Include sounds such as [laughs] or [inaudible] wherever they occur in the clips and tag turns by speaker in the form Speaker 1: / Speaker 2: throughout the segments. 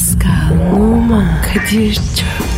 Speaker 1: Pascal, Oman, Kadir çok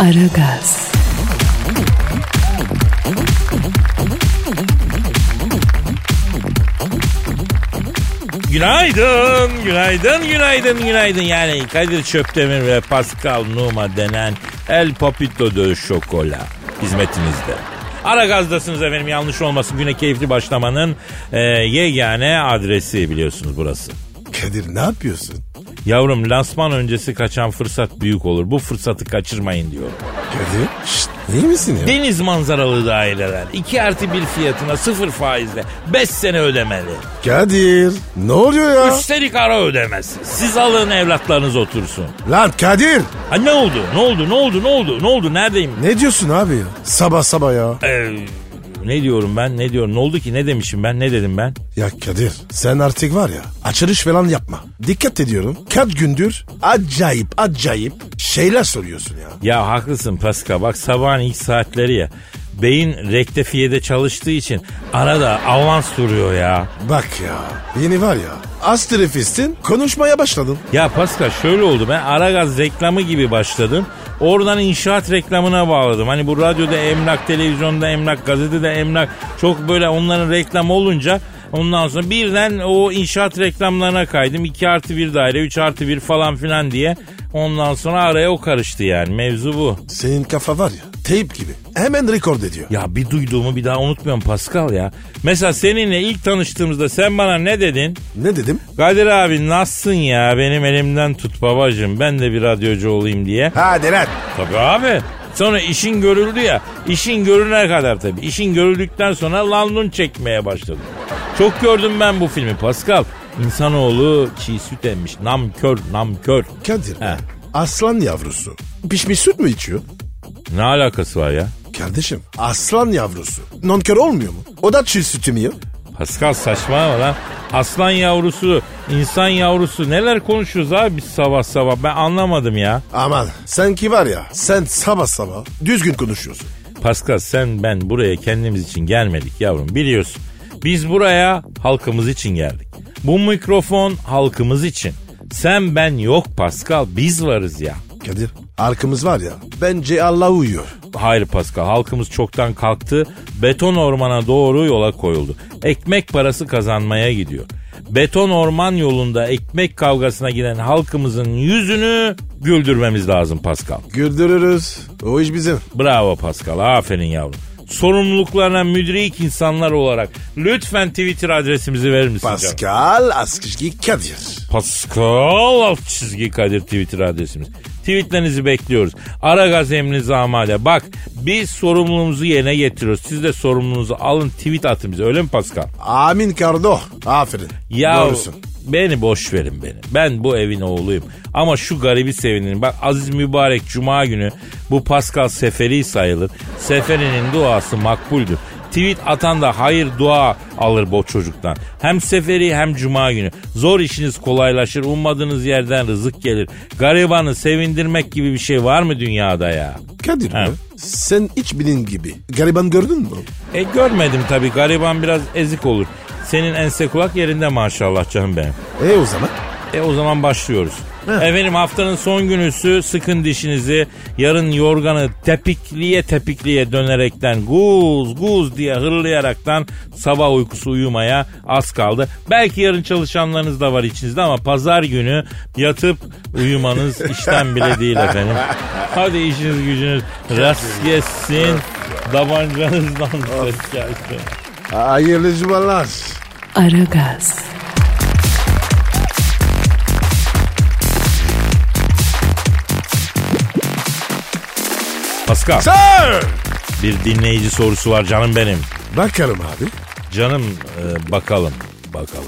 Speaker 1: Aragaz,
Speaker 2: Günaydın, günaydın, günaydın, günaydın. Yani Kadir Çöptemir ve Pascal Numa denen El Papito de Şokola hizmetinizde. Ara gazdasınız efendim yanlış olmasın. Güne keyifli başlamanın e, yegane adresi biliyorsunuz burası.
Speaker 3: Kadir ne yapıyorsun?
Speaker 2: Yavrum lansman öncesi kaçan fırsat büyük olur. Bu fırsatı kaçırmayın diyor.
Speaker 3: Kadir şşt, iyi misin ya?
Speaker 2: Deniz manzaralı daireler. 2 artı 1 fiyatına sıfır faizle 5 sene ödemeli.
Speaker 3: Kadir ne oluyor ya?
Speaker 2: Üstelik ara ödemesi. Siz alın evlatlarınız otursun.
Speaker 3: Lan Kadir
Speaker 2: Ha ne oldu? Ne oldu? Ne oldu? Ne oldu? Ne oldu? Neredeyim?
Speaker 3: ne diyorsun abi ya? Sabah sabah ya.
Speaker 2: Ee, ne diyorum ben? Ne diyorum? Ne oldu ki? Ne demişim ben? Ne dedim ben?
Speaker 3: Ya Kadir sen artık var ya açılış falan yapma. Dikkat ediyorum. Kaç gündür acayip acayip şeyler soruyorsun ya.
Speaker 2: Ya haklısın Pascal. Bak sabahın ilk saatleri ya. Beyin rektefiyede çalıştığı için arada avans duruyor ya.
Speaker 3: Bak ya yeni var ya Astrofist'in konuşmaya başladın.
Speaker 2: Ya Pascal şöyle oldu ben Aragaz reklamı gibi başladım. Oradan inşaat reklamına bağladım. Hani bu radyoda emlak, televizyonda emlak, gazetede emlak çok böyle onların reklamı olunca ondan sonra birden o inşaat reklamlarına kaydım. 2 artı 1 daire, 3 artı 1 falan filan diye. Ondan sonra araya o karıştı yani mevzu bu.
Speaker 3: Senin kafa var ya teyp gibi. Hemen rekord ediyor.
Speaker 2: Ya bir duyduğumu bir daha unutmuyorum Pascal ya. Mesela seninle ilk tanıştığımızda sen bana ne dedin?
Speaker 3: Ne dedim?
Speaker 2: Kadir abi nasılsın ya benim elimden tut babacığım ben de bir radyocu olayım diye.
Speaker 3: Hadi lan.
Speaker 2: Tabii abi. Sonra işin görüldü ya. İşin görüne kadar tabii. İşin görüldükten sonra London çekmeye başladım. Çok gördüm ben bu filmi Pascal. İnsanoğlu çiğ süt emmiş. Namkör, namkör.
Speaker 3: Kadir
Speaker 2: He.
Speaker 3: aslan yavrusu. Pişmiş süt mü içiyor?
Speaker 2: Ne alakası var ya?
Speaker 3: Kardeşim aslan yavrusu. Nonkör olmuyor mu? O da çiğ sütü mü yiyor?
Speaker 2: Pascal saçmalama lan. Aslan yavrusu, insan yavrusu neler konuşuyoruz abi biz sabah sabah ben anlamadım ya.
Speaker 3: Aman sanki var ya sen sabah sabah düzgün konuşuyorsun.
Speaker 2: Pascal sen ben buraya kendimiz için gelmedik yavrum biliyorsun. Biz buraya halkımız için geldik. Bu mikrofon halkımız için. Sen ben yok Pascal biz varız ya.
Speaker 3: Kadir arkamız var ya bence Allah uyuyor.
Speaker 2: Hayır Pascal halkımız çoktan kalktı. Beton ormana doğru yola koyuldu. Ekmek parası kazanmaya gidiyor. Beton orman yolunda ekmek kavgasına giden halkımızın yüzünü güldürmemiz lazım Pascal.
Speaker 3: Güldürürüz. O iş bizim.
Speaker 2: Bravo Pascal aferin yavrum. Sorumluluklarına müdrik insanlar olarak lütfen Twitter adresimizi verir misin canım?
Speaker 3: Pascal Askışki Kadir.
Speaker 2: Pascal alt çizgi Kadir Twitter adresimiz. Tweetlerinizi bekliyoruz. Aragaz emrinize amade. Bak biz sorumluluğumuzu yerine getiriyoruz. Siz de sorumluluğunuzu alın tweet atın bize öyle mi Pascal?
Speaker 3: Amin Kardo. Aferin.
Speaker 2: Ya
Speaker 3: Doğrusun.
Speaker 2: Beni boş verin beni. Ben bu evin oğluyum. Ama şu garibi sevinin. Bak Aziz Mübarek Cuma günü bu Pascal seferi sayılır. Seferinin duası makbuldür. Tweet atan da hayır dua alır bu çocuktan. Hem seferi hem cuma günü. Zor işiniz kolaylaşır. Ummadığınız yerden rızık gelir. Garibanı sevindirmek gibi bir şey var mı dünyada ya?
Speaker 3: Kadir mi? Sen hiç bilin gibi. Gariban gördün mü?
Speaker 2: E görmedim tabii. Gariban biraz ezik olur. Senin ense kulak yerinde maşallah canım benim.
Speaker 3: E o zaman?
Speaker 2: E o zaman başlıyoruz. Efendim haftanın son günüsü sıkın dişinizi yarın yorganı tepikliye tepikliye dönerekten guz guz diye hırlayaraktan sabah uykusu uyumaya az kaldı. Belki yarın çalışanlarınız da var içinizde ama pazar günü yatıp uyumanız [laughs] işten bile değil efendim. Hadi işiniz gücünüz rast gelsin. Davancanızdan ses gelsin.
Speaker 3: Hayırlı cumalar.
Speaker 1: Aragaz,
Speaker 2: Pascal
Speaker 3: Sir!
Speaker 2: bir dinleyici sorusu var canım benim.
Speaker 3: Bakalım abi.
Speaker 2: Canım e, bakalım bakalım.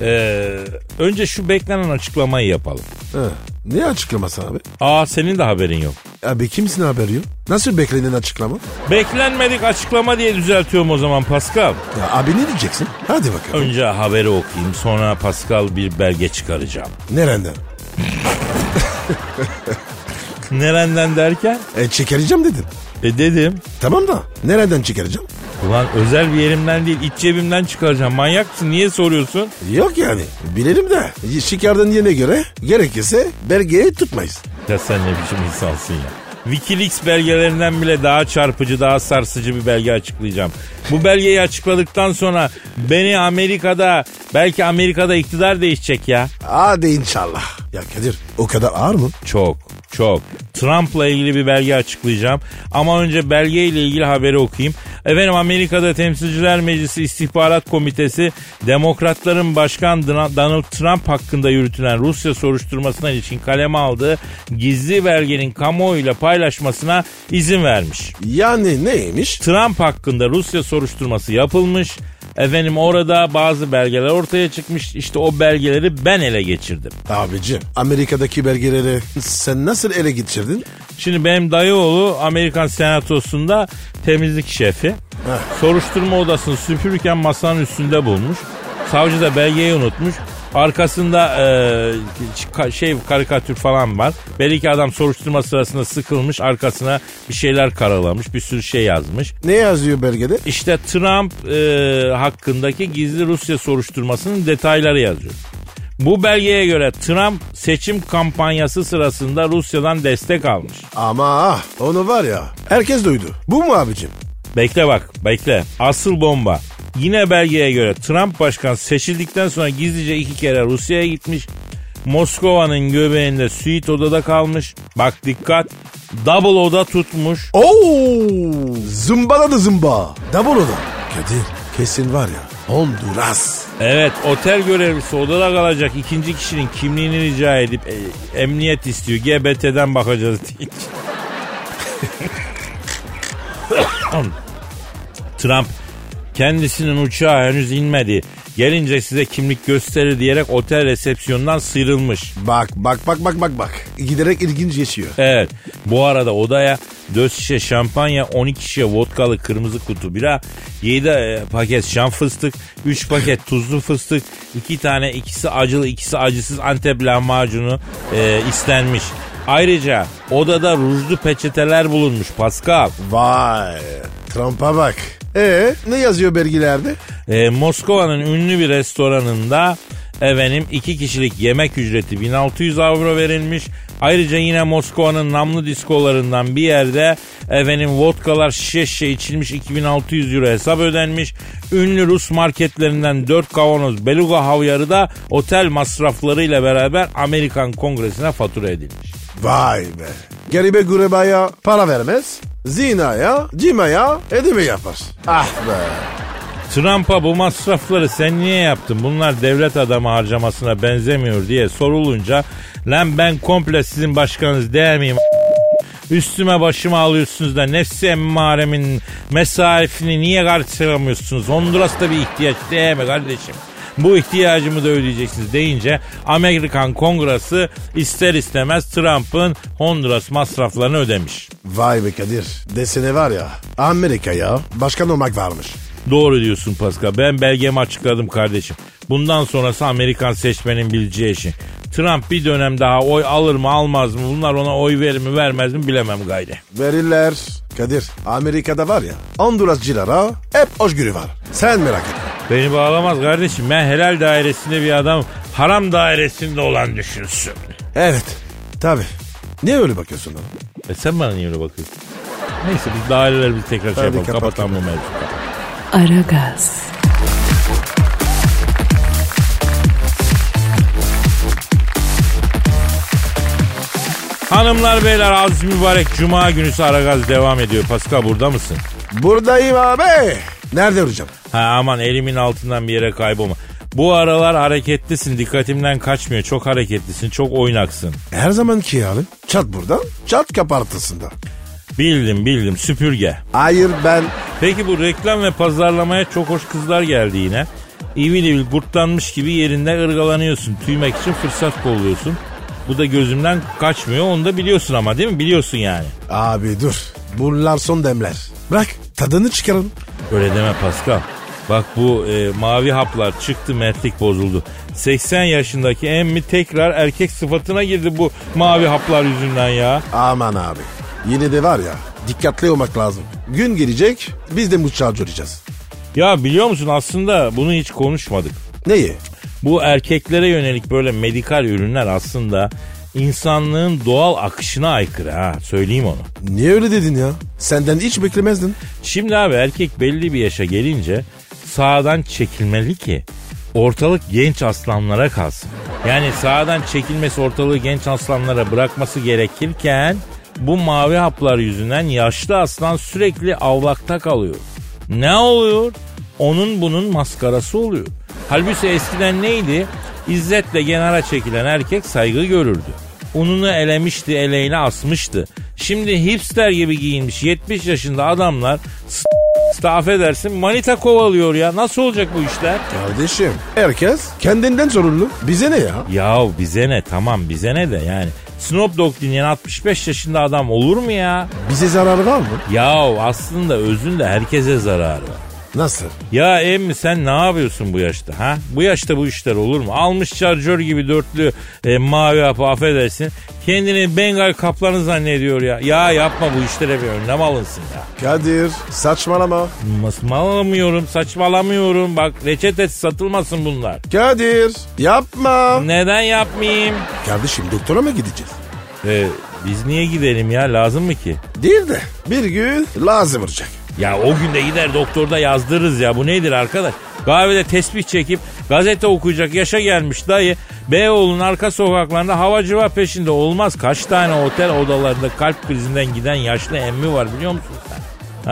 Speaker 2: Ee, önce şu beklenen açıklamayı yapalım.
Speaker 3: He. Ne açıklaması abi?
Speaker 2: Aa senin de haberin yok.
Speaker 3: Abi kimsin haberi yok? Nasıl beklenen açıklama?
Speaker 2: Beklenmedik açıklama diye düzeltiyorum o zaman Pascal.
Speaker 3: Ya abi ne diyeceksin? Hadi bakalım.
Speaker 2: Önce haberi okuyayım sonra Pascal bir belge çıkaracağım.
Speaker 3: Nereden?
Speaker 2: Nereden derken?
Speaker 3: E çıkaracağım dedin.
Speaker 2: E dedim.
Speaker 3: Tamam da nereden çıkaracağım?
Speaker 2: Ulan özel bir yerimden değil iç cebimden çıkaracağım. Manyak mısın? Niye soruyorsun?
Speaker 3: Yok yani. Bilelim de. Çıkardığın yerine göre gerekirse belgeyi tutmayız.
Speaker 2: Ya sen ne biçim insansın ya. Wikileaks belgelerinden bile daha çarpıcı, daha sarsıcı bir belge açıklayacağım. Bu belgeyi açıkladıktan sonra beni Amerika'da, belki Amerika'da iktidar değişecek ya.
Speaker 3: Hadi inşallah. Ya Kadir o kadar ağır mı?
Speaker 2: Çok, çok. Trump'la ilgili bir belge açıklayacağım. Ama önce belgeyle ilgili haberi okuyayım. Efendim Amerika'da Temsilciler Meclisi İstihbarat Komitesi Demokratların Başkan Donald Trump hakkında yürütülen Rusya soruşturmasına ilişkin kaleme aldığı gizli belgenin kamuoyuyla paylaşmasına izin vermiş.
Speaker 3: Yani neymiş?
Speaker 2: Trump hakkında Rusya soruşturması yapılmış. Efendim orada bazı belgeler ortaya çıkmış. İşte o belgeleri ben ele geçirdim.
Speaker 3: Abicim Amerika'daki belgeleri sen nasıl ele geçirdin?
Speaker 2: Şimdi benim dayıoğlu Amerikan Senatosu'nda temizlik şefi. Soruşturma odasını süpürürken masanın üstünde bulmuş. Savcı da belgeyi unutmuş. Arkasında e, şey karikatür falan var. Belki adam soruşturma sırasında sıkılmış arkasına bir şeyler karalamış bir sürü şey yazmış.
Speaker 3: Ne yazıyor belgede?
Speaker 2: İşte Trump e, hakkındaki gizli Rusya soruşturmasının detayları yazıyor. Bu belgeye göre Trump seçim kampanyası sırasında Rusya'dan destek almış.
Speaker 3: Ama onu var ya herkes duydu. Bu mu abicim?
Speaker 2: Bekle bak bekle. Asıl bomba. Yine belgeye göre Trump başkan seçildikten sonra gizlice iki kere Rusya'ya gitmiş. Moskova'nın göbeğinde suite odada kalmış. Bak dikkat. Double oda tutmuş.
Speaker 3: Oo, zımbala da zımba. Double oda. Kadir kesin var ya Honduras.
Speaker 2: Evet otel görevlisi odada kalacak ikinci kişinin kimliğini rica edip e, emniyet istiyor. GBT'den bakacağız [laughs] diye. [laughs] Trump kendisinin uçağı henüz inmedi. Gelince size kimlik gösterir diyerek otel resepsiyonundan sıyrılmış.
Speaker 3: Bak bak bak bak bak bak. Giderek ilginç geçiyor.
Speaker 2: Evet bu arada odaya 4 şişe şampanya 12 şişe vodkalı kırmızı kutu bira 7 e, paket şam fıstık 3 paket tuzlu fıstık 2 tane ikisi acılı ikisi acısız antep lahmacunu e, istenmiş. Ayrıca odada rujlu peçeteler bulunmuş Pascal.
Speaker 3: Vay Trump'a bak. E ne yazıyor belgelerde?
Speaker 2: E, Moskova'nın ünlü bir restoranında efendim iki kişilik yemek ücreti 1600 avro verilmiş. Ayrıca yine Moskova'nın namlı diskolarından bir yerde efendim vodkalar şişe şişe içilmiş 2600 euro hesap ödenmiş. Ünlü Rus marketlerinden 4 kavanoz beluga havyarı da otel masraflarıyla beraber Amerikan Kongresi'ne fatura edilmiş.
Speaker 3: Vay be. Garibe gurebaya para vermez. Zinaya, cimaya edeme yapar. Ah be.
Speaker 2: Trump'a bu masrafları sen niye yaptın? Bunlar devlet adamı harcamasına benzemiyor diye sorulunca lan ben komple sizin başkanınız değil miyim? Üstüme başıma alıyorsunuz da nefsi emmaremin mesaifini niye karşılamıyorsunuz? Honduras'ta bir ihtiyaç değil mi kardeşim? Bu ihtiyacımı da ödeyeceksiniz deyince Amerikan Kongresi ister istemez Trump'ın Honduras masraflarını ödemiş.
Speaker 3: Vay be Kadir. Desene var ya Amerika'ya başkan olmak varmış.
Speaker 2: Doğru diyorsun Pascal. Ben belgemi açıkladım kardeşim. Bundan sonrası Amerikan seçmenin bileceği işi. Trump bir dönem daha oy alır mı almaz mı bunlar ona oy verir mi vermez mi bilemem gayri.
Speaker 3: Verirler. Kadir Amerika'da var ya Hondurasçılara hep hoşgörü var. Sen merak etme.
Speaker 2: Beni bağlamaz kardeşim. Ben helal dairesinde bir adam haram dairesinde olan düşünsün.
Speaker 3: Evet tabi. Niye öyle bakıyorsun ona?
Speaker 2: E sen bana niye öyle bakıyorsun? Neyse biz daireleri bir tekrar şey
Speaker 3: Hadi
Speaker 2: yapalım.
Speaker 3: kapat,
Speaker 2: Kapatalım bu mevzuyu. kapat.
Speaker 1: Aragaz,
Speaker 2: Hanımlar beyler aziz mübarek cuma günüsü Aragaz devam ediyor. Pascal burada mısın?
Speaker 3: Buradayım abi. Nerede hocam?
Speaker 2: Ha aman elimin altından bir yere kaybolma. Bu aralar hareketlisin dikkatimden kaçmıyor. Çok hareketlisin çok oynaksın.
Speaker 3: Her zamanki abi. Çat burada, çat kapartısında.
Speaker 2: Bildim bildim süpürge.
Speaker 3: Hayır ben...
Speaker 2: Peki bu reklam ve pazarlamaya çok hoş kızlar geldi yine. İvil ivil kurtlanmış gibi yerinde ırgalanıyorsun. Tüymek için fırsat kolluyorsun. Bu da gözümden kaçmıyor onu da biliyorsun ama değil mi? Biliyorsun yani.
Speaker 3: Abi dur. Bunlar son demler. Bırak tadını çıkarın.
Speaker 2: Öyle deme Pascal. Bak bu e, mavi haplar çıktı mertlik bozuldu. 80 yaşındaki emmi tekrar erkek sıfatına girdi bu mavi haplar yüzünden ya.
Speaker 3: Aman abi. Yine de var ya dikkatli olmak lazım. Gün gelecek biz de mutsal göreceğiz.
Speaker 2: Ya biliyor musun aslında bunu hiç konuşmadık.
Speaker 3: Neyi?
Speaker 2: Bu erkeklere yönelik böyle medikal ürünler aslında insanlığın doğal akışına aykırı ha söyleyeyim onu.
Speaker 3: Niye öyle dedin ya? Senden hiç beklemezdin.
Speaker 2: Şimdi abi erkek belli bir yaşa gelince sağdan çekilmeli ki ortalık genç aslanlara kalsın. Yani sağdan çekilmesi ortalığı genç aslanlara bırakması gerekirken bu mavi haplar yüzünden yaşlı aslan sürekli avlakta kalıyor. Ne oluyor? Onun bunun maskarası oluyor. Halbuki eskiden neydi? İzzetle kenara çekilen erkek saygı görürdü. Ununu elemişti, eleğine asmıştı. Şimdi hipster gibi giyinmiş 70 yaşında adamlar s- affedersin manita kovalıyor ya. Nasıl olacak bu işler?
Speaker 3: Kardeşim herkes kendinden sorumlu. Bize ne ya?
Speaker 2: Ya bize ne tamam bize ne de yani. Snoop Dogg dinleyen 65 yaşında adam olur mu ya?
Speaker 3: Bize zararı var mı?
Speaker 2: Ya aslında özünde herkese zararı var.
Speaker 3: Nasıl?
Speaker 2: Ya emmi sen ne yapıyorsun bu yaşta ha? Bu yaşta bu işler olur mu? Almış şarjör gibi dörtlü e, mavi hapı affedersin. Kendini Bengal kaplanı zannediyor ya. Ya yapma bu işlere bir önlem alınsın ya.
Speaker 3: Kadir saçmalama.
Speaker 2: Saçmalamıyorum saçmalamıyorum. Bak reçete satılmasın bunlar.
Speaker 3: Kadir yapma.
Speaker 2: Neden yapmayayım?
Speaker 3: Kardeşim doktora mı gideceğiz?
Speaker 2: E, biz niye gidelim ya lazım mı ki?
Speaker 3: Değil de bir gün lazım olacak.
Speaker 2: Ya o günde gider doktorda yazdırırız ya. Bu nedir arkadaş? Kahvede tesbih çekip gazete okuyacak yaşa gelmiş dayı. Beyoğlu'nun arka sokaklarında havacıva peşinde olmaz. Kaç tane otel odalarında kalp krizinden giden yaşlı emmi var biliyor musun sen?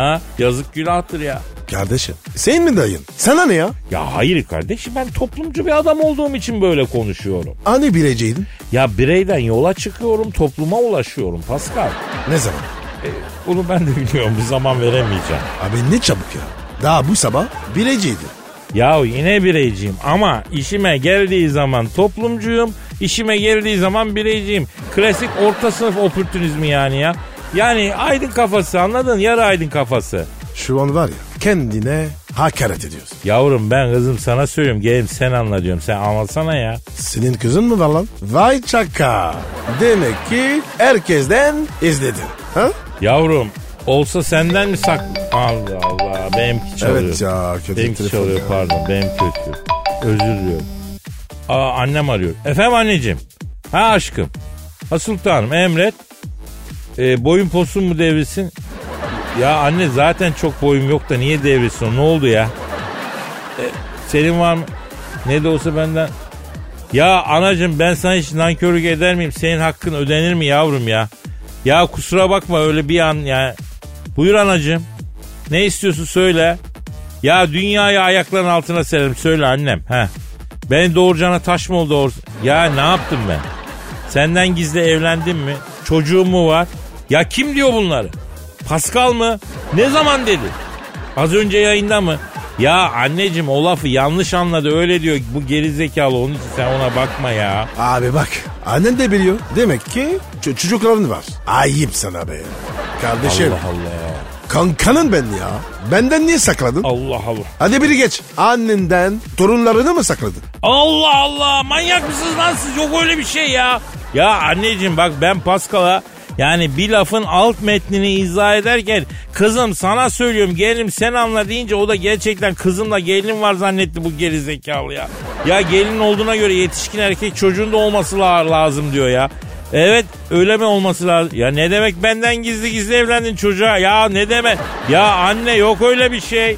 Speaker 2: Ha? Yazık günahtır ya.
Speaker 3: Kardeşim senin mi dayın? Sana ne ya?
Speaker 2: Ya hayır kardeşim ben toplumcu bir adam olduğum için böyle konuşuyorum.
Speaker 3: Hani bireyceydin?
Speaker 2: Ya bireyden yola çıkıyorum topluma ulaşıyorum Pascal.
Speaker 3: Ne zaman?
Speaker 2: Bunu ben de biliyorum bir zaman veremeyeceğim.
Speaker 3: Abi ne çabuk ya. Daha bu sabah bireyceydin.
Speaker 2: Ya yine bireyciyim ama işime geldiği zaman toplumcuyum, işime geldiği zaman bireyciyim. Klasik orta sınıf opürtünizmi yani ya. Yani aydın kafası anladın? Yarı aydın kafası.
Speaker 3: Şu an var ya kendine hakaret ediyorsun.
Speaker 2: Yavrum ben kızım sana söylüyorum gelin sen anla diyorum. Sen anlatsana ya.
Speaker 3: Senin kızın mı var lan? Vay çaka. Demek ki herkesten izledin. Ha?
Speaker 2: Yavrum olsa senden mi sak... Allah Allah benimki çalıyor.
Speaker 3: Evet ya kötü
Speaker 2: Benimki
Speaker 3: telefon
Speaker 2: çalıyor
Speaker 3: ya.
Speaker 2: pardon benim kötü. Özür diliyorum. Aa annem arıyor. Efendim anneciğim. Ha aşkım. Ha sultanım emret. Ee, boyun posun mu devrilsin? Ya anne zaten çok boyum yok da niye devrilsin? Ne oldu ya? Ee, senin var mı? Ne de olsa benden... Ya anacığım ben sana hiç nankörlük eder miyim? Senin hakkın ödenir mi yavrum ya? Ya kusura bakma öyle bir an ya. Buyur anacığım. Ne istiyorsun söyle. Ya dünyayı ayakların altına sererim söyle annem. He. Beni doğuracağına taş mı oldu doğru? Ya ne yaptım ben? Senden gizli evlendim mi? Çocuğum mu var? Ya kim diyor bunları? Pascal mı? Ne zaman dedi? Az önce yayında mı? Ya anneciğim o lafı yanlış anladı öyle diyor bu gerizekalı onun için sen ona bakma ya.
Speaker 3: Abi bak annen de biliyor. Demek ki ç- çocukların var. Ayıp sana be. Kardeşim
Speaker 2: Allah Allah.
Speaker 3: kankanın ben ya. Benden niye sakladın?
Speaker 2: Allah Allah.
Speaker 3: Hadi biri geç. Annenden torunlarını mı sakladın?
Speaker 2: Allah Allah manyak mısınız lan siz yok öyle bir şey ya. Ya anneciğim bak ben Pascal'a yani bir lafın alt metnini izah ederken kızım sana söylüyorum gelinim sen anla deyince o da gerçekten kızımla gelin var zannetti bu gerizekalı ya. Ya gelin olduğuna göre yetişkin erkek çocuğun da olması la- lazım diyor ya. Evet öyle mi olması lazım? Ya ne demek benden gizli gizli evlendin çocuğa? Ya ne demek? Ya anne yok öyle bir şey.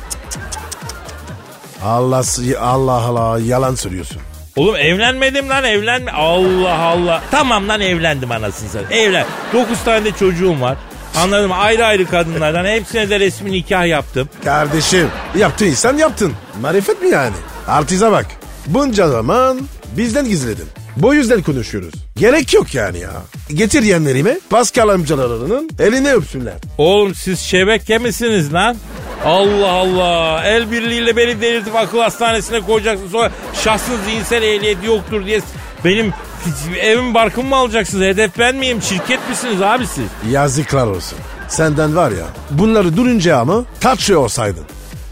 Speaker 3: Allah Allah Allah yalan söylüyorsun.
Speaker 2: Oğlum evlenmedim lan evlenme. Allah Allah. Tamam lan evlendim anasını satayım. Evlen. 9 tane de çocuğum var. Anladım ayrı ayrı kadınlardan hepsine de resmi nikah yaptım.
Speaker 3: Kardeşim yaptıysan yaptın. Marifet mi yani? Artize bak. Bunca zaman bizden gizledin. Bu yüzden konuşuyoruz. Gerek yok yani ya. Getir yeğenlerime Pascal amcalarının eline öpsünler.
Speaker 2: Oğlum siz şebeke misiniz lan? Allah Allah. El birliğiyle beni delirtip akıl hastanesine koyacaksın. Sonra şahsın zihinsel ehliyeti yoktur diye benim evim barkımı mı alacaksınız? Hedef ben miyim? Şirket misiniz abi siz?
Speaker 3: Yazıklar olsun. Senden var ya bunları durunca ama tartışıyor olsaydın.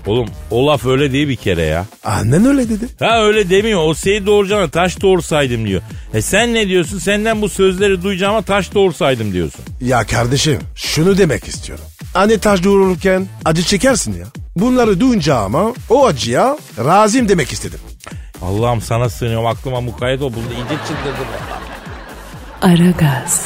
Speaker 2: Oğlum o laf öyle değil bir kere ya.
Speaker 3: Annen öyle dedi.
Speaker 2: Ha öyle demiyor. O şeyi doğuracağına taş doğursaydım diyor. E sen ne diyorsun? Senden bu sözleri duyacağıma taş doğursaydım diyorsun.
Speaker 3: Ya kardeşim şunu demek istiyorum. Anne taş doğururken acı çekersin ya. Bunları duyunca ama o acıya razıyım demek istedim.
Speaker 2: Allah'ım sana sığınıyorum aklıma mukayyet ol. Bunda iyice çıldırdım.
Speaker 1: Aragaz,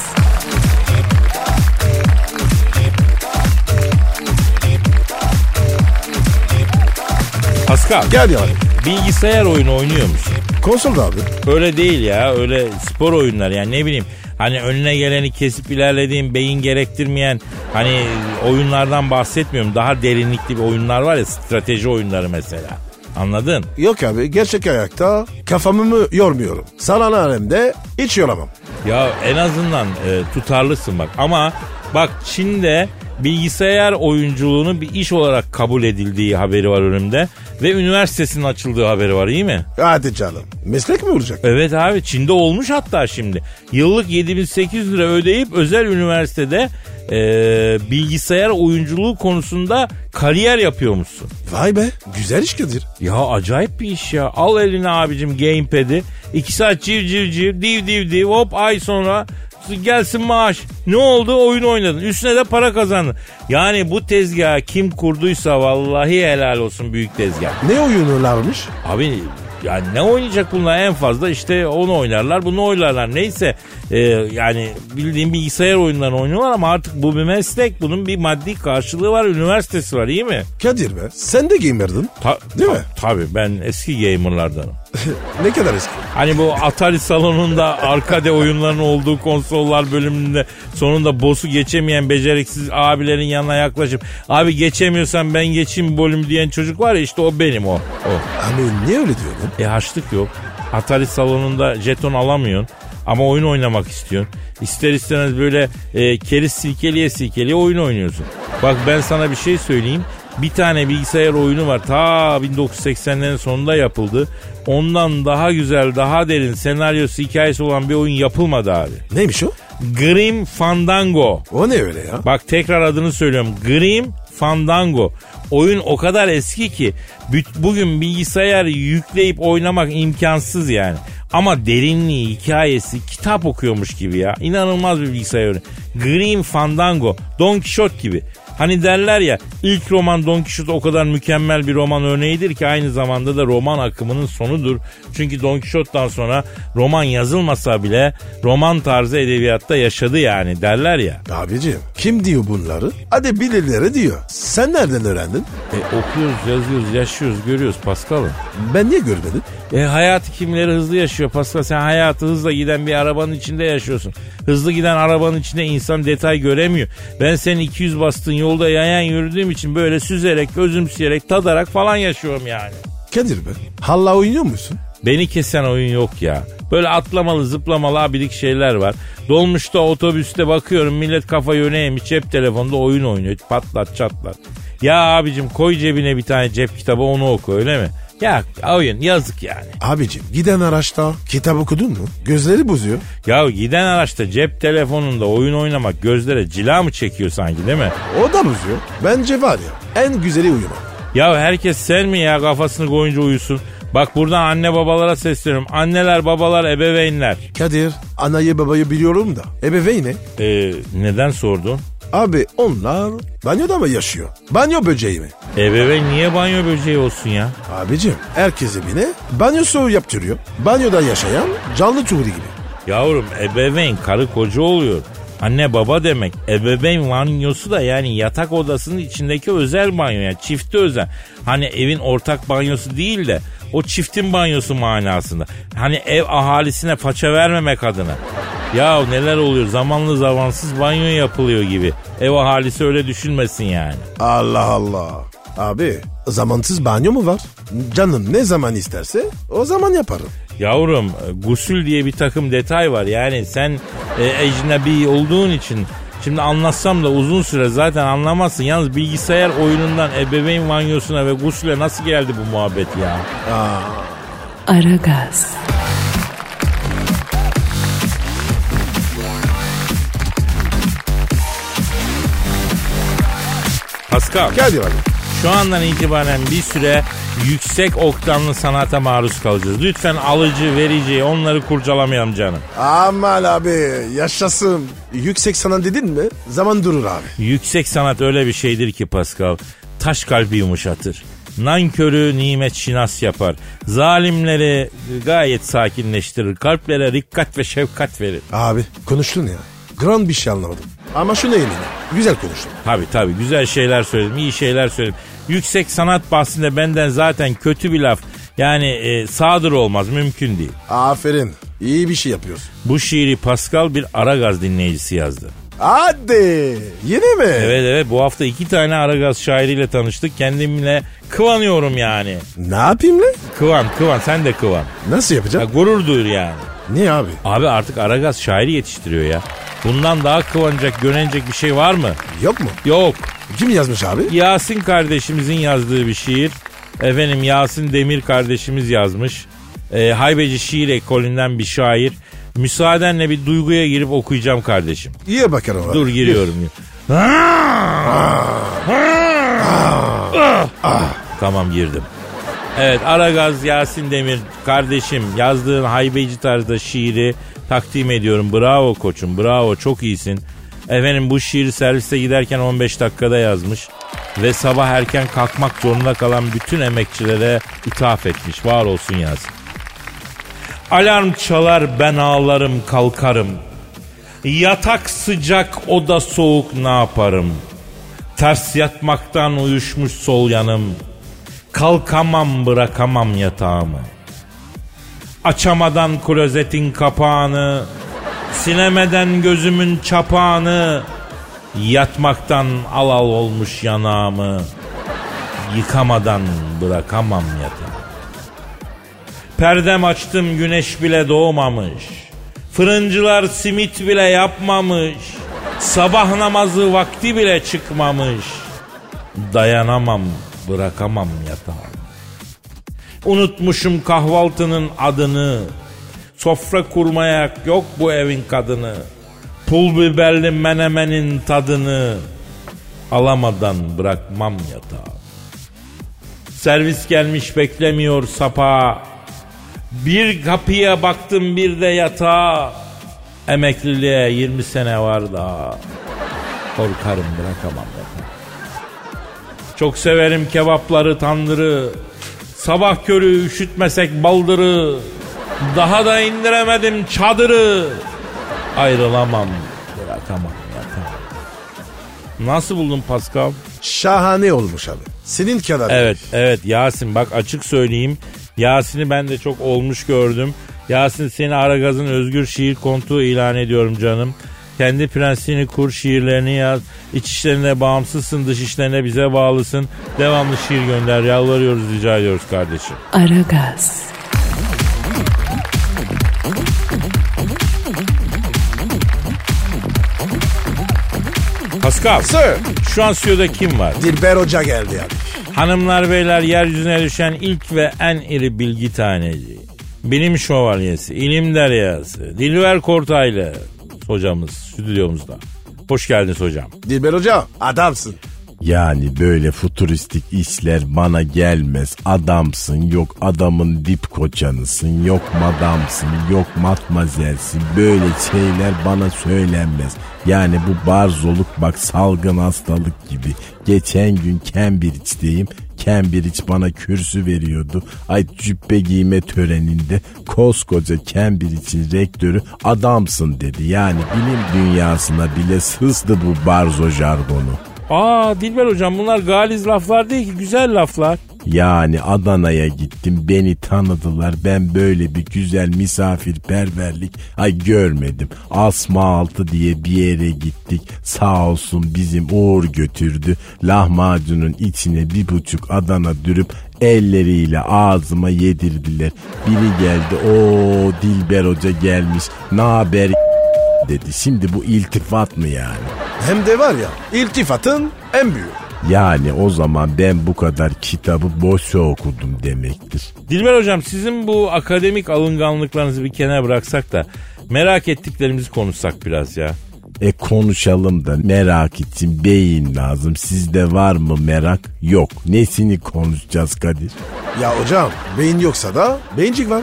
Speaker 2: Pascal
Speaker 3: Gel yani.
Speaker 2: bilgisayar oyunu oynuyor musun?
Speaker 3: Konsolda abi.
Speaker 2: Öyle değil ya öyle spor oyunları yani ne bileyim hani önüne geleni kesip ilerlediğin beyin gerektirmeyen hani oyunlardan bahsetmiyorum. Daha derinlikli bir oyunlar var ya strateji oyunları mesela. Anladın?
Speaker 3: Yok abi gerçek ayakta kafamı mı yormuyorum. Saran alemde hiç yoramam.
Speaker 2: Ya en azından e, tutarlısın bak ama bak Çin'de bilgisayar oyunculuğunu bir iş olarak kabul edildiği haberi var önümde ve üniversitesinin açıldığı haberi var iyi mi?
Speaker 3: Hadi canım. Meslek mi olacak?
Speaker 2: Evet abi Çin'de olmuş hatta şimdi. Yıllık 7800 lira ödeyip özel üniversitede e, bilgisayar oyunculuğu konusunda kariyer yapıyormuşsun.
Speaker 3: Vay be güzel iş Kadir.
Speaker 2: Ya acayip bir iş ya. Al eline abicim gamepad'i. 2 saat civ civ civ div div div hop ay sonra gelsin maaş. Ne oldu? Oyun oynadın. Üstüne de para kazandın. Yani bu tezgahı kim kurduysa vallahi helal olsun büyük tezgah.
Speaker 3: Ne oyunlarmış?
Speaker 2: Abi yani ne oynayacak bunlar en fazla işte onu oynarlar bunu oynarlar neyse e, yani bildiğim bilgisayar oyunlarını oynuyorlar ama artık bu bir meslek bunun bir maddi karşılığı var üniversitesi var iyi mi?
Speaker 3: Kadir be sen de gamerdın.
Speaker 2: Ta-
Speaker 3: Değil
Speaker 2: ta-
Speaker 3: mi?
Speaker 2: Tabii ben eski gamerlardanım. [laughs]
Speaker 3: ne kadar eski.
Speaker 2: Hani bu Atari salonunda arkade oyunların olduğu konsollar bölümünde sonunda boss'u geçemeyen beceriksiz abilerin yanına yaklaşıp abi geçemiyorsan ben geçeyim bölüm diyen çocuk var ya işte o benim o. o.
Speaker 3: Abi niye öyle diyordun?
Speaker 2: E harçlık yok. Atari salonunda jeton alamıyorsun. Ama oyun oynamak istiyorsun. İster istemez böyle e, keriz silkeliye silkeliye oyun oynuyorsun. Bak ben sana bir şey söyleyeyim. Bir tane bilgisayar oyunu var. Ta 1980'lerin sonunda yapıldı. Ondan daha güzel, daha derin senaryosu, hikayesi olan bir oyun yapılmadı abi.
Speaker 3: Neymiş o?
Speaker 2: Grim Fandango.
Speaker 3: O ne öyle ya?
Speaker 2: Bak tekrar adını söylüyorum. Grim Fandango. Oyun o kadar eski ki bugün bilgisayar yükleyip oynamak imkansız yani. Ama derinliği, hikayesi kitap okuyormuş gibi ya. İnanılmaz bir bilgisayar oyunu. Grim Fandango, Don Quixote gibi. Hani derler ya ilk roman Don Quixote o kadar mükemmel bir roman örneğidir ki aynı zamanda da roman akımının sonudur. Çünkü Don Quixote'dan sonra roman yazılmasa bile roman tarzı edebiyatta yaşadı yani derler ya.
Speaker 3: Abicim kim diyor bunları? Hadi birileri diyor. Sen nereden öğrendin?
Speaker 2: E, okuyoruz, yazıyoruz, yaşıyoruz, görüyoruz Paskal'ım.
Speaker 3: Ben niye görmedim?
Speaker 2: E, hayatı kimleri hızlı yaşıyor Pascal. Sen hayatı hızla giden bir arabanın içinde yaşıyorsun. Hızlı giden arabanın içinde insan detay göremiyor. Ben senin 200 bastığın yolda yayan yürüdüğüm için böyle süzerek, özümseyerek, tadarak falan yaşıyorum yani.
Speaker 3: Kadir be. Halla oynuyor musun?
Speaker 2: Beni kesen oyun yok ya. Böyle atlamalı zıplamalı abidik şeyler var. Dolmuşta otobüste bakıyorum millet kafa yöne yemiş cep telefonunda oyun oynuyor. Patlat çatlat. Ya abicim koy cebine bir tane cep kitabı onu oku öyle mi? Ya oyun yazık yani.
Speaker 3: Abicim giden araçta kitap okudun mu? Gözleri bozuyor.
Speaker 2: Ya giden araçta cep telefonunda oyun oynamak gözlere cila mı çekiyor sanki değil mi?
Speaker 3: O da bozuyor. Bence var ya en güzeli uyumak.
Speaker 2: Ya herkes sen mi ya kafasını koyunca uyusun? Bak buradan anne babalara sesleniyorum. Anneler babalar ebeveynler.
Speaker 3: Kadir anayı babayı biliyorum da ebeveyn ne?
Speaker 2: Ee, neden sordun?
Speaker 3: Abi onlar banyoda mı yaşıyor? Banyo böceği mi?
Speaker 2: Ebeveyn niye banyo böceği olsun ya?
Speaker 3: Abicim herkes evine banyosu yaptırıyor. Banyoda yaşayan canlı tuğri gibi.
Speaker 2: Yavrum ebeveyn karı koca oluyor. Anne baba demek. Ebeveyn banyosu da yani yatak odasının içindeki özel banyo yani çifti özel. Hani evin ortak banyosu değil de o çiftin banyosu manasında. Hani ev ahalisine faça vermemek adına. Ya neler oluyor zamanlı zamansız banyo yapılıyor gibi. Ev ahalisi öyle düşünmesin yani.
Speaker 3: Allah Allah. Abi zamansız banyo mu var? Canım ne zaman isterse o zaman yaparım.
Speaker 2: Yavrum e, gusül diye bir takım detay var. Yani sen e, ecnebi olduğun için Şimdi anlatsam da uzun süre zaten anlamazsın. Yalnız bilgisayar oyunundan ebeveyn banyosuna ve gusüle nasıl geldi bu muhabbet ya?
Speaker 1: Aragaz,
Speaker 2: Pascal.
Speaker 3: Geldi abi.
Speaker 2: Şu andan itibaren bir süre yüksek oktanlı sanata maruz kalacağız. Lütfen alıcı, verici onları kurcalamayalım canım.
Speaker 3: Aman abi yaşasın. Yüksek sanat dedin mi zaman durur abi.
Speaker 2: Yüksek sanat öyle bir şeydir ki Pascal. Taş kalbi yumuşatır. Nankörü nimet şinas yapar. Zalimleri gayet sakinleştirir. Kalplere rikkat ve şefkat verir.
Speaker 3: Abi konuştun ya. Grand bir şey anlamadım. Ama şuna eminim. Güzel konuştun.
Speaker 2: Tabi tabi güzel şeyler söyledim, iyi şeyler söyledim. Yüksek sanat bahsinde benden zaten kötü bir laf yani e, sadır olmaz mümkün değil.
Speaker 3: Aferin. İyi bir şey yapıyorsun.
Speaker 2: Bu şiiri Pascal bir Aragaz dinleyicisi yazdı.
Speaker 3: Hadi. Yine mi?
Speaker 2: Evet evet bu hafta iki tane Aragaz şairiyle tanıştık. Kendimle kıvanıyorum yani.
Speaker 3: Ne yapayım lan?
Speaker 2: Kıvan kıvan sen de kıvan.
Speaker 3: Nasıl
Speaker 2: Ya,
Speaker 3: yapacağım?
Speaker 2: gurur duyur yani.
Speaker 3: Niye abi?
Speaker 2: Abi artık Aragaz şairi yetiştiriyor ya. Bundan daha kıvanacak, gönenecek bir şey var mı?
Speaker 3: Yok mu?
Speaker 2: Yok.
Speaker 3: Kim yazmış abi?
Speaker 2: Yasin kardeşimizin yazdığı bir şiir. Efendim Yasin Demir kardeşimiz yazmış. Ee, Haybeci şiir ekolünden bir şair. Müsaadenle bir duyguya girip okuyacağım kardeşim.
Speaker 3: İyi bakalım abi.
Speaker 2: Dur giriyorum. tamam girdim. Evet Aragaz Yasin Demir kardeşim yazdığın haybeci tarzda şiiri takdim ediyorum. Bravo koçum bravo çok iyisin. Efendim bu şiiri serviste giderken 15 dakikada yazmış. Ve sabah erken kalkmak zorunda kalan bütün emekçilere ithaf etmiş. Var olsun Yasin. Alarm çalar ben ağlarım kalkarım. Yatak sıcak oda soğuk ne yaparım? Ters yatmaktan uyuşmuş sol yanım. Kalkamam bırakamam yatağımı. Açamadan klozetin kapağını. Silemeden gözümün çapağını. Yatmaktan al al olmuş yanağımı. Yıkamadan bırakamam yatağı. Perdem açtım güneş bile doğmamış. Fırıncılar simit bile yapmamış. Sabah namazı vakti bile çıkmamış. Dayanamam, bırakamam yatağı. Unutmuşum kahvaltının adını. Sofra kurmaya yok bu evin kadını. Pul biberli menemenin tadını. Alamadan bırakmam yatağı. Servis gelmiş beklemiyor sapa. Bir kapıya baktım bir de yatağa. Emekliliğe 20 sene var daha. Korkarım bırakamam yatağı. Çok severim kebapları tandırı. Sabah körü üşütmesek baldırı. Daha da indiremedim çadırı. Ayrılamam bırakamam yatağı. Nasıl buldun Pascal?
Speaker 3: Şahane olmuş abi. Senin kadar.
Speaker 2: Evet evet Yasin bak açık söyleyeyim. Yasin'i ben de çok olmuş gördüm. Yasin seni Aragaz'ın özgür şiir kontuğu ilan ediyorum canım. Kendi prensini kur, şiirlerini yaz. İç işlerine bağımsızsın, dış işlerine bize bağlısın. Devamlı şiir gönder. Yalvarıyoruz, rica ediyoruz kardeşim.
Speaker 1: Aragaz,
Speaker 2: Pascal,
Speaker 3: Sir.
Speaker 2: şu an stüdyoda kim var?
Speaker 3: Dilber Hoca geldi abi.
Speaker 2: Hanımlar beyler yeryüzüne düşen ilk ve en iri bilgi taneci. Bilim şövalyesi, ilim deryası, Dilber Kortaylı hocamız stüdyomuzda. Hoş geldiniz hocam.
Speaker 3: Dilber Hoca adamsın.
Speaker 4: Yani böyle futuristik işler bana gelmez. Adamsın, yok adamın dip koçanısın, yok madamsın, yok matmazelsin. Böyle şeyler bana söylenmez. Yani bu barzoluk bak salgın hastalık gibi. Geçen gün Cambridge'deyim. Cambridge bana kürsü veriyordu. Ay cübbe giyme töreninde koskoca Cambridge'in rektörü adamsın dedi. Yani bilim dünyasına bile sızdı bu barzo jargonu.
Speaker 2: Aa Dilber hocam bunlar galiz laflar değil ki güzel laflar.
Speaker 4: Yani Adana'ya gittim beni tanıdılar ben böyle bir güzel misafirperverlik ay görmedim. Asma altı diye bir yere gittik sağ olsun bizim Uğur götürdü. Lahmacunun içine bir buçuk Adana dürüp elleriyle ağzıma yedirdiler. Biri geldi o Dilber Hoca gelmiş ne haber dedi. Şimdi bu iltifat mı yani?
Speaker 3: Hem de var ya iltifatın en büyüğü.
Speaker 4: Yani o zaman ben bu kadar kitabı boşa okudum demektir.
Speaker 2: Dilber hocam sizin bu akademik alınganlıklarınızı bir kenara bıraksak da merak ettiklerimizi konuşsak biraz ya.
Speaker 4: E konuşalım da merak için beyin lazım. Sizde var mı merak? Yok. Nesini konuşacağız Kadir?
Speaker 3: Ya hocam beyin yoksa da beyincik var.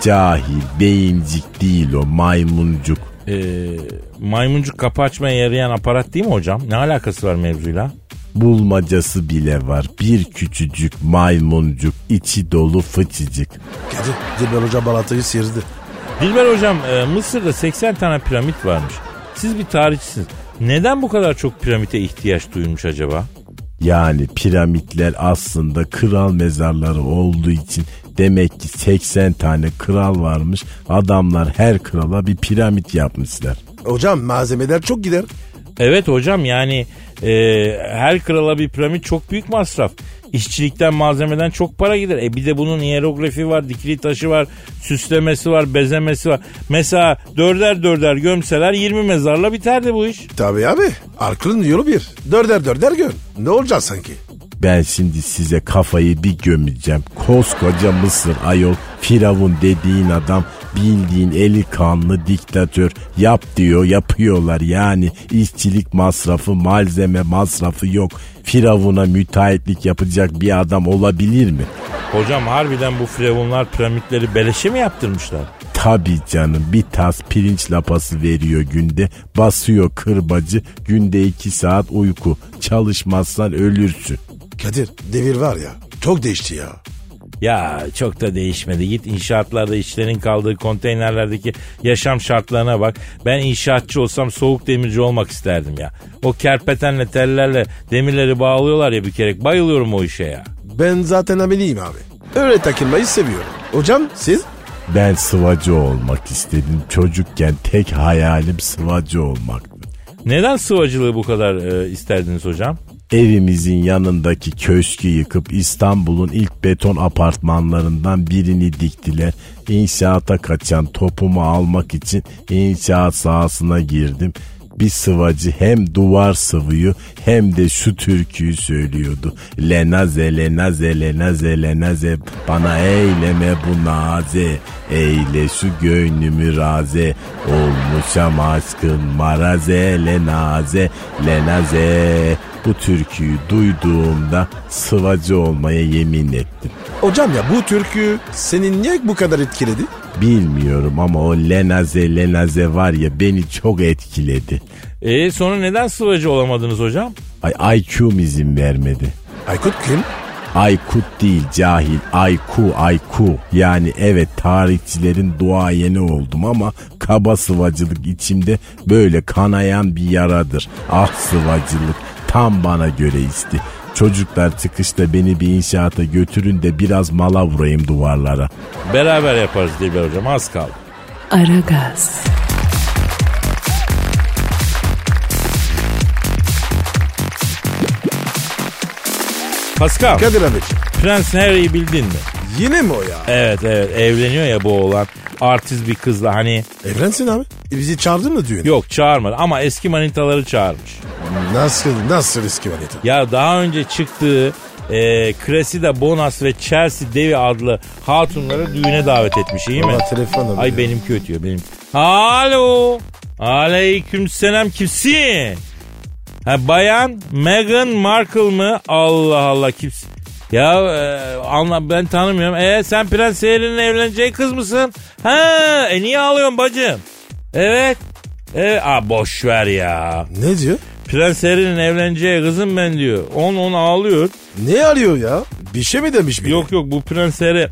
Speaker 4: Cahil, beyincik değil o maymuncuk.
Speaker 2: Ee, maymuncuk kapı açmaya yarayan aparat değil mi hocam? Ne alakası var mevzuyla?
Speaker 4: Bulmacası bile var. Bir küçücük maymuncuk, içi dolu fıçıcık.
Speaker 3: Kadir Dilber Hoca balatayı sıyırdı.
Speaker 2: Dilber hocam e, Mısır'da 80 tane piramit varmış. Siz bir tarihçisiniz. Neden bu kadar çok piramite ihtiyaç duyulmuş acaba?
Speaker 4: Yani piramitler aslında kral mezarları olduğu için demek ki 80 tane kral varmış. Adamlar her krala bir piramit yapmışlar.
Speaker 3: Hocam malzemeler çok gider.
Speaker 2: Evet hocam yani e, her krala bir piramit çok büyük masraf. İşçilikten malzemeden çok para gider. E bir de bunun hierografi var, dikili taşı var, süslemesi var, bezemesi var. Mesela dörder dörder gömseler 20 mezarla biterdi bu iş.
Speaker 3: Tabii abi. Aklın yolu bir. Dörder dörder gör. Ne olacak sanki?
Speaker 4: Ben şimdi size kafayı bir gömeceğim. Koskoca Mısır ayol Firavun dediğin adam bildiğin eli kanlı diktatör yap diyor yapıyorlar yani işçilik masrafı malzeme masrafı yok. Firavun'a müteahhitlik yapacak bir adam olabilir mi?
Speaker 2: Hocam harbiden bu firavunlar piramitleri beleşe mi yaptırmışlar?
Speaker 4: Tabii canım bir tas pirinç lapası veriyor günde basıyor kırbacı günde iki saat uyku çalışmazsan ölürsün.
Speaker 3: Kadir devir var ya çok değişti ya.
Speaker 2: Ya çok da değişmedi. Git inşaatlarda işlerin kaldığı konteynerlerdeki yaşam şartlarına bak. Ben inşaatçı olsam soğuk demirci olmak isterdim ya. O kerpetenle tellerle demirleri bağlıyorlar ya bir kere. Bayılıyorum o işe ya.
Speaker 3: Ben zaten ameliyim abi. Öyle takılmayı seviyorum. Hocam siz?
Speaker 4: Ben sıvacı olmak istedim. Çocukken tek hayalim sıvacı olmaktı.
Speaker 2: Neden sıvacılığı bu kadar e, isterdiniz hocam?
Speaker 4: Evimizin yanındaki köşkü yıkıp İstanbul'un ilk beton apartmanlarından birini diktiler. İnşaata kaçan topumu almak için inşaat sahasına girdim. Bir sıvacı hem duvar sıvıyor hem de şu türküyü söylüyordu. Lenaze lenaze lenaze lenaze bana eyleme bu naze. Eyle şu gönlümü raze olmuşam aşkın maraze lenaze lenaze. Bu türküyü duyduğumda sıvacı olmaya yemin ettim.
Speaker 3: Hocam ya bu türkü senin niye bu kadar etkiledi?
Speaker 4: Bilmiyorum ama o lenaze lenaze var ya beni çok etkiledi.
Speaker 2: E sonra neden sıvacı olamadınız hocam?
Speaker 4: Ay IQ'm izin vermedi.
Speaker 3: Aykut kim?
Speaker 4: Aykut değil cahil Ayku Ayku yani evet tarihçilerin duayeni oldum ama kaba sıvacılık içimde böyle kanayan bir yaradır. Ah sıvacılık tam bana göre isti. Çocuklar çıkışta beni bir inşaata götürün de biraz mala vurayım duvarlara.
Speaker 2: Beraber yaparız Dilber hocam az kaldı.
Speaker 1: Aragaz,
Speaker 2: Pascal,
Speaker 3: Kadir abiciğim.
Speaker 2: Prens Harry'i bildin mi?
Speaker 3: Yine mi o ya?
Speaker 2: Evet evet evleniyor ya bu oğlan. Artist bir kızla hani
Speaker 3: Evlensin abi. E bizi çağırdın mı düğüne?
Speaker 2: yok çağırmadı ama eski manitaları çağırmış.
Speaker 3: Nasıl, nasıl eski manita?
Speaker 2: Ya daha önce çıktığı e, Cressida Bonas ve Chelsea Devi adlı hatunları düğüne davet etmiş iyi mi?
Speaker 3: Baba telefon alıyor.
Speaker 2: Ay benimki ötüyor benim. Alo. Aleyküm selam kimsin? Ha bayan Meghan Markle mı? Allah Allah kimsin? Ya e, anla ben tanımıyorum. E sen Prens Harry'nin evleneceği kız mısın? Ha e niye ağlıyorsun bacım? Evet. Evet. Aa boş ver ya.
Speaker 3: Ne diyor?
Speaker 2: Prens Harry'nin evleneceği kızım ben diyor. On on ağlıyor.
Speaker 3: Ne arıyor ya? Bir şey mi demiş biri?
Speaker 2: Yok yok bu Prens Harry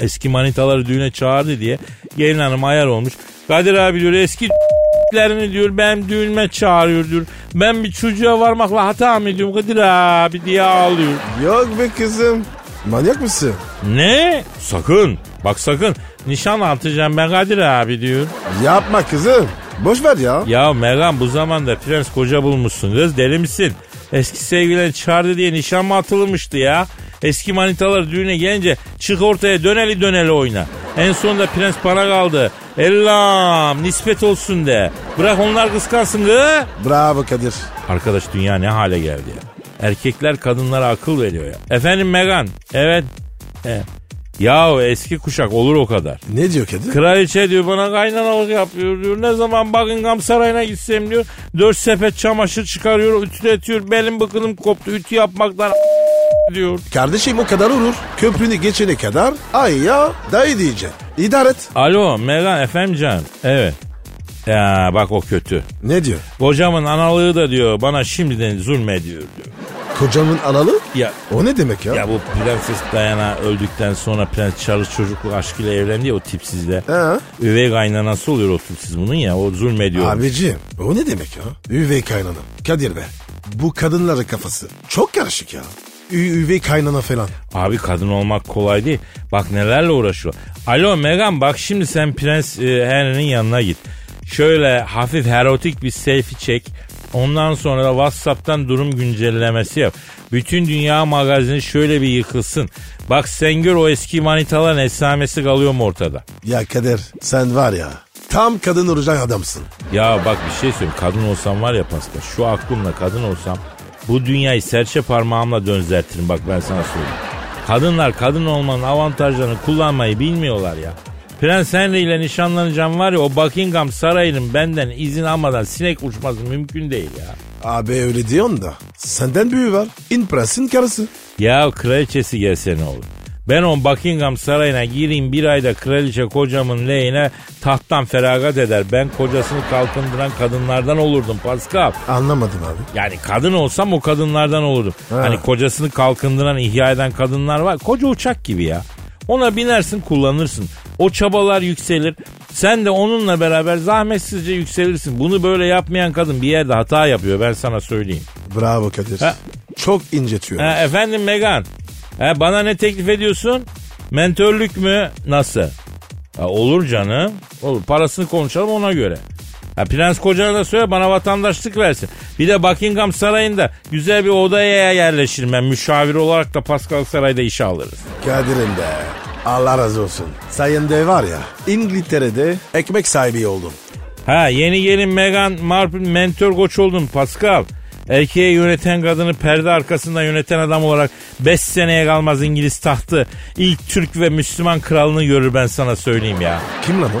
Speaker 2: eski manitaları düğüne çağırdı diye gelin hanım ayar olmuş. Kadir abi diyor eski [laughs] lerini diyor benim düğünme çağırıyor diyor. Ben bir çocuğa varmakla hata mı ediyorum Kadir abi diye ağlıyor.
Speaker 3: Yok be kızım. Manyak mısın?
Speaker 2: Ne? Sakın. Bak sakın. Nişan atacağım ben Kadir abi diyor.
Speaker 3: Yapma kızım. Boş ver ya.
Speaker 2: Ya Megan bu zamanda prens koca bulmuşsun kız deli misin? Eski sevgililerini çağırdı diye nişan mı atılmıştı ya? Eski manitalar düğüne gelince çık ortaya döneli döneli oyna. En sonunda prens bana kaldı. Ellam nispet olsun de. Bırak onlar kıskansın gı.
Speaker 3: Bravo Kadir.
Speaker 2: Arkadaş dünya ne hale geldi ya. Erkekler kadınlara akıl veriyor ya. Efendim Megan. Evet. evet. Ya eski kuşak olur o kadar.
Speaker 3: Ne diyor Kadir?
Speaker 2: Kraliçe diyor bana kaynanalık yapıyor diyor. Ne zaman Buckingham Sarayı'na gitsem diyor. Dört sepet çamaşır çıkarıyor, ütületiyor. Belim bıkınım koptu, ütü yapmaktan diyor.
Speaker 3: Kardeşim o kadar olur. Köprünü geçene kadar ay ya dayı diyeceksin. İdare et.
Speaker 2: Alo Megan efendim can. Evet. Ya bak o kötü.
Speaker 3: Ne diyor?
Speaker 2: Kocamın analığı da diyor bana şimdiden zulmediyor diyor.
Speaker 3: Kocamın analı?
Speaker 2: Ya
Speaker 3: O ne demek ya?
Speaker 2: ya bu Prenses Diana öldükten sonra Prens Charles çocuklu aşkıyla evlendi ya o tipsizle.
Speaker 3: Ha?
Speaker 2: Üvey kaynanası oluyor o tipsiz bunun ya o zulmediyor.
Speaker 3: Abicim o ne demek ya? Üvey kaynana. Kadir be. Bu kadınların kafası çok karışık ya. Ü üvey kaynana falan.
Speaker 2: Abi kadın olmak kolay değil. Bak nelerle uğraşıyor. Alo Megan bak şimdi sen Prens e, Henry'nin yanına git. Şöyle hafif erotik bir selfie çek. Ondan sonra da Whatsapp'tan durum güncellemesi yap. Bütün dünya magazini şöyle bir yıkılsın. Bak sen gör o eski manitaların esamesi kalıyor mu ortada?
Speaker 3: Ya Kadir sen var ya tam kadın olacak adamsın.
Speaker 2: Ya bak bir şey söyleyeyim. Kadın olsam var ya Pascal. Şu aklımla kadın olsam bu dünyayı serçe parmağımla dönzertirim. Bak ben sana söyleyeyim. Kadınlar kadın olmanın avantajlarını kullanmayı bilmiyorlar ya. Prens Henry ile nişanlanacağım var ya o Buckingham Sarayı'nın benden izin almadan sinek uçması mümkün değil ya.
Speaker 3: Abi öyle diyorsun da senden büyüğü var. İn prensin karısı.
Speaker 2: Ya kraliçesi gelse ne olur? Ben o Buckingham Sarayı'na gireyim bir ayda kraliçe kocamın lehine tahttan feragat eder. Ben kocasını kalkındıran kadınlardan olurdum Pascal.
Speaker 3: Anlamadım abi.
Speaker 2: Yani kadın olsam o kadınlardan olurdum.
Speaker 3: Ha.
Speaker 2: Hani kocasını kalkındıran, ihya eden kadınlar var. Koca uçak gibi ya. Ona binersin kullanırsın. O çabalar yükselir. Sen de onunla beraber zahmetsizce yükselirsin. Bunu böyle yapmayan kadın bir yerde hata yapıyor ben sana söyleyeyim.
Speaker 3: Bravo Kadir.
Speaker 2: Ha.
Speaker 3: Çok incetiyor.
Speaker 2: Ha, efendim Megan. Ha, bana ne teklif ediyorsun? Mentörlük mü? Nasıl? Ha, olur canım. Olur. Parasını konuşalım ona göre. Ha, Prens kocana da söyle bana vatandaşlık versin. Bir de Buckingham Sarayı'nda güzel bir odaya yerleşirim ben. Müşavir olarak da Pascal Saray'da işe alırız.
Speaker 3: Kadir'im be. Allah razı olsun. Sayende var ya İngiltere'de ekmek sahibi oldum.
Speaker 2: Ha yeni gelin Meghan Markle mentor koç oldun Pascal. Erkeği yöneten kadını perde arkasında yöneten adam olarak 5 seneye kalmaz İngiliz tahtı. İlk Türk ve Müslüman kralını görür ben sana söyleyeyim ya.
Speaker 3: Kim lan o?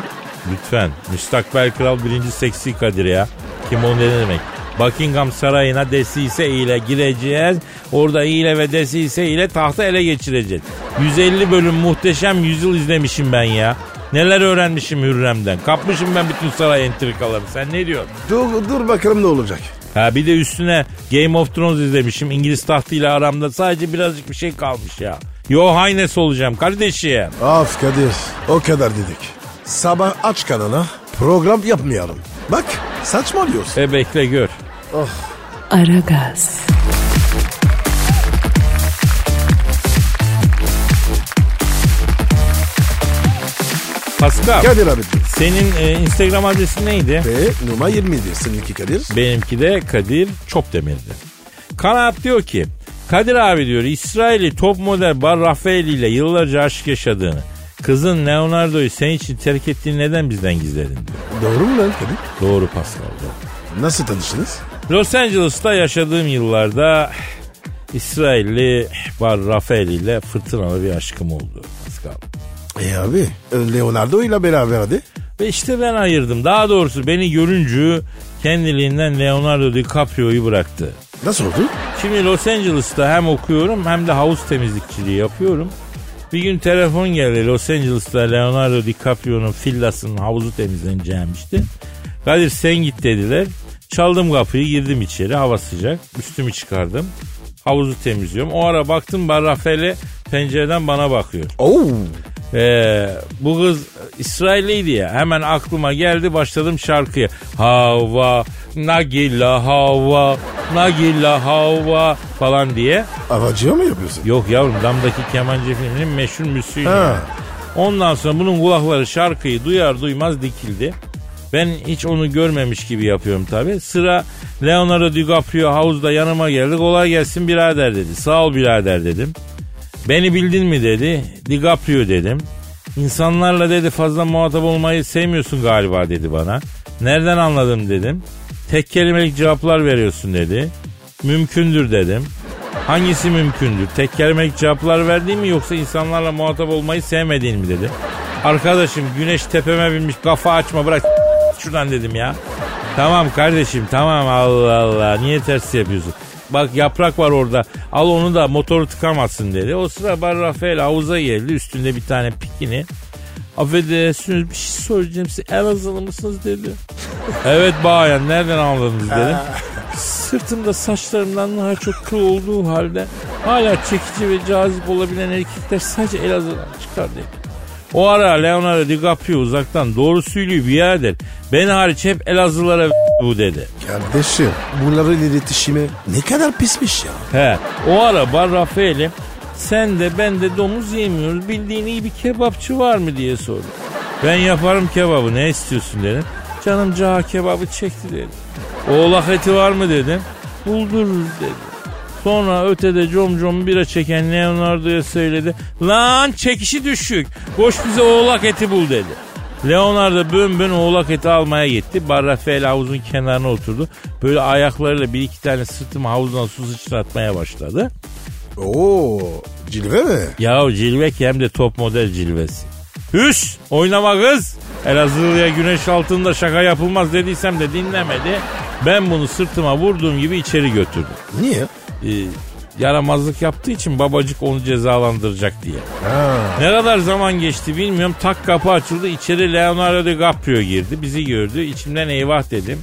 Speaker 2: Lütfen. Müstakbel kral birinci seksi Kadir ya. Kim o ne demek? Buckingham Sarayı'na desise ile gireceğiz. Orada ile ve desise ile tahtı ele geçireceğiz. 150 bölüm muhteşem yüzyıl izlemişim ben ya. Neler öğrenmişim Hürrem'den. Kapmışım ben bütün saray entrikalarını. Sen ne diyorsun?
Speaker 3: Dur, dur bakalım ne olacak.
Speaker 2: Ha bir de üstüne Game of Thrones izlemişim. İngiliz tahtıyla aramda sadece birazcık bir şey kalmış ya. Yo Haynes olacağım kardeşim.
Speaker 3: Of Kadir o kadar dedik. Sabah aç kanala program yapmayalım. Bak saçmalıyorsun.
Speaker 2: E bekle gör.
Speaker 1: Aragaz,
Speaker 2: Pascal
Speaker 3: Kadir abi.
Speaker 2: senin e, Instagram adresin neydi?
Speaker 3: Ve numara 27 seninki Kadir.
Speaker 2: Benimki de Kadir Çopdemir'di. Kanaat diyor ki Kadir abi diyor İsrail'i top model Bar Rafaeli ile yıllarca aşk yaşadığını kızın Leonardo'yu senin için terk ettiğini neden bizden gizledin diyor.
Speaker 3: Doğru mu lan Kadir?
Speaker 2: Doğru Pascal. doğru.
Speaker 3: Nasıl tanıştınız?
Speaker 2: Los Angeles'ta yaşadığım yıllarda İsrailli Bar Rafaeli ile fırtınalı bir aşkım oldu Pascal.
Speaker 3: E abi Leonardo ile beraber hadi.
Speaker 2: Ve işte ben ayırdım. Daha doğrusu beni görünce kendiliğinden Leonardo DiCaprio'yu bıraktı.
Speaker 3: Nasıl oldu?
Speaker 2: Şimdi Los Angeles'ta hem okuyorum hem de havuz temizlikçiliği yapıyorum. Bir gün telefon geldi Los Angeles'ta Leonardo DiCaprio'nun villasının havuzu temizleneceğimişti. Kadir sen git dediler. Çaldım kapıyı girdim içeri hava sıcak. Üstümü çıkardım. Havuzu temizliyorum. O ara baktım Barrafel'e pencereden bana bakıyor.
Speaker 3: Oo.
Speaker 2: Ee, bu kız İsrailliydi ya. Hemen aklıma geldi başladım şarkıya. Hava, Nagilla hava, Nagilla hava falan diye.
Speaker 3: Havacıya mı yapıyorsun?
Speaker 2: Yok yavrum damdaki kemancı filminin meşhur müziği. Ondan sonra bunun kulakları şarkıyı duyar duymaz dikildi. Ben hiç onu görmemiş gibi yapıyorum tabi. Sıra Leonardo DiCaprio havuzda yanıma geldi. Kolay gelsin birader dedi. Sağ ol birader dedim. Beni bildin mi dedi. DiCaprio dedim. İnsanlarla dedi fazla muhatap olmayı sevmiyorsun galiba dedi bana. Nereden anladım dedim. Tek kelimelik cevaplar veriyorsun dedi. Mümkündür dedim. Hangisi mümkündür? Tek kelimelik cevaplar verdiğin mi yoksa insanlarla muhatap olmayı sevmediğin mi dedi. Arkadaşım güneş tepeme binmiş kafa açma bırak şuradan dedim ya. Tamam kardeşim tamam Allah Allah niye ters yapıyorsun? Bak yaprak var orada al onu da motoru tıkamazsın dedi. O sıra Bar Rafael havuza geldi üstünde bir tane pikini. Affedersiniz bir şey soracağım size Elazığlı mısınız dedi. [laughs] evet bayan nereden anladınız dedim. Sırtımda saçlarımdan daha çok kıl olduğu halde hala çekici ve cazip olabilen erkekler sadece Elazığ'dan çıkar dedi. O ara Leonardo DiCaprio uzaktan doğru söylüyor birader. Ben hariç hep Elazığlara [laughs] bu dedi.
Speaker 3: Kardeşim bunların iletişimi ne kadar pismiş ya.
Speaker 2: He o ara Bar Rafael'im sen de ben de domuz yemiyoruz bildiğin iyi bir kebapçı var mı diye sordu. Ben yaparım kebabı ne istiyorsun dedim. Canım caha kebabı çekti dedi. Oğlak eti var mı dedim. Buldururuz dedi. Sonra ötede com com bira çeken Leonardo'ya söyledi. Lan çekişi düşük. Koş bize oğlak eti bul dedi. Leonardo bön bön oğlak eti almaya gitti. Bar Rafael havuzun kenarına oturdu. Böyle ayaklarıyla bir iki tane sırtıma havuzdan su sıçratmaya başladı.
Speaker 3: Oo cilve mi?
Speaker 2: Ya cilve ki hem de top model cilvesi. Hüs oynama kız. Elazığlı'ya güneş altında şaka yapılmaz dediysem de dinlemedi. Ben bunu sırtıma vurduğum gibi içeri götürdüm.
Speaker 3: Niye?
Speaker 2: Ee, yaramazlık yaptığı için babacık onu cezalandıracak diye.
Speaker 3: Ha.
Speaker 2: Ne kadar zaman geçti bilmiyorum. Tak kapı açıldı. İçeri Leonardo DiCaprio girdi. Bizi gördü. İçimden eyvah dedim.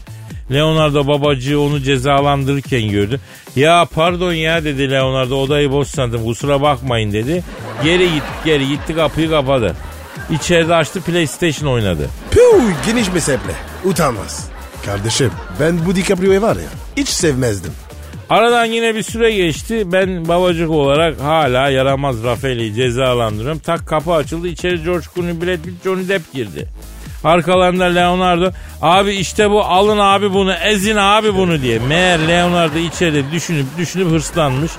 Speaker 2: Leonardo babacığı onu cezalandırırken gördü. Ya pardon ya dedi Leonardo odayı boş sandım kusura bakmayın dedi. Geri gitti geri gitti kapıyı kapadı. İçeride açtı PlayStation oynadı.
Speaker 3: Puh geniş mezheple. Utanmaz. Kardeşim ben bu DiCaprio'yu var ya hiç sevmezdim.
Speaker 2: Aradan yine bir süre geçti. Ben babacık olarak hala yaramaz Rafael'i cezalandırıyorum. Tak kapı açıldı. İçeri George Clooney, Brad Pitt, Johnny Depp girdi. Arkalarında Leonardo. Abi işte bu alın abi bunu ezin abi bunu diye. Meğer Leonardo içeride düşünüp düşünüp hırslanmış.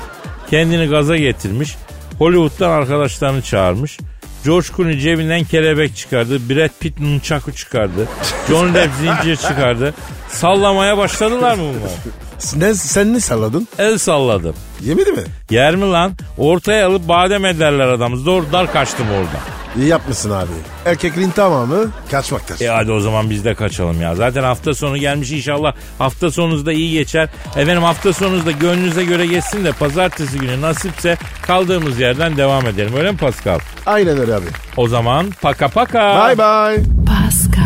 Speaker 2: Kendini gaza getirmiş. Hollywood'dan arkadaşlarını çağırmış. George Clooney cebinden kelebek çıkardı. Brad Pitt nunchaku çıkardı. Johnny Depp zincir çıkardı. Sallamaya başladılar mı bunlar?
Speaker 3: Ne, sen ne salladın?
Speaker 2: El salladım.
Speaker 3: Yemedi mi?
Speaker 2: Yer mi lan? Ortaya alıp badem ederler adamı. Zor dar kaçtım orada.
Speaker 3: İyi yapmışsın abi. Erkekliğin tamamı kaçmaktır.
Speaker 2: E hadi o zaman biz de kaçalım ya. Zaten hafta sonu gelmiş inşallah hafta sonunuz da iyi geçer. Efendim hafta sonunuz da gönlünüze göre geçsin de pazartesi günü nasipse kaldığımız yerden devam edelim. Öyle mi Pascal?
Speaker 3: Aynen öyle abi.
Speaker 2: O zaman paka paka.
Speaker 3: Bye bye.
Speaker 1: Pascal,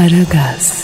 Speaker 1: Aragaz.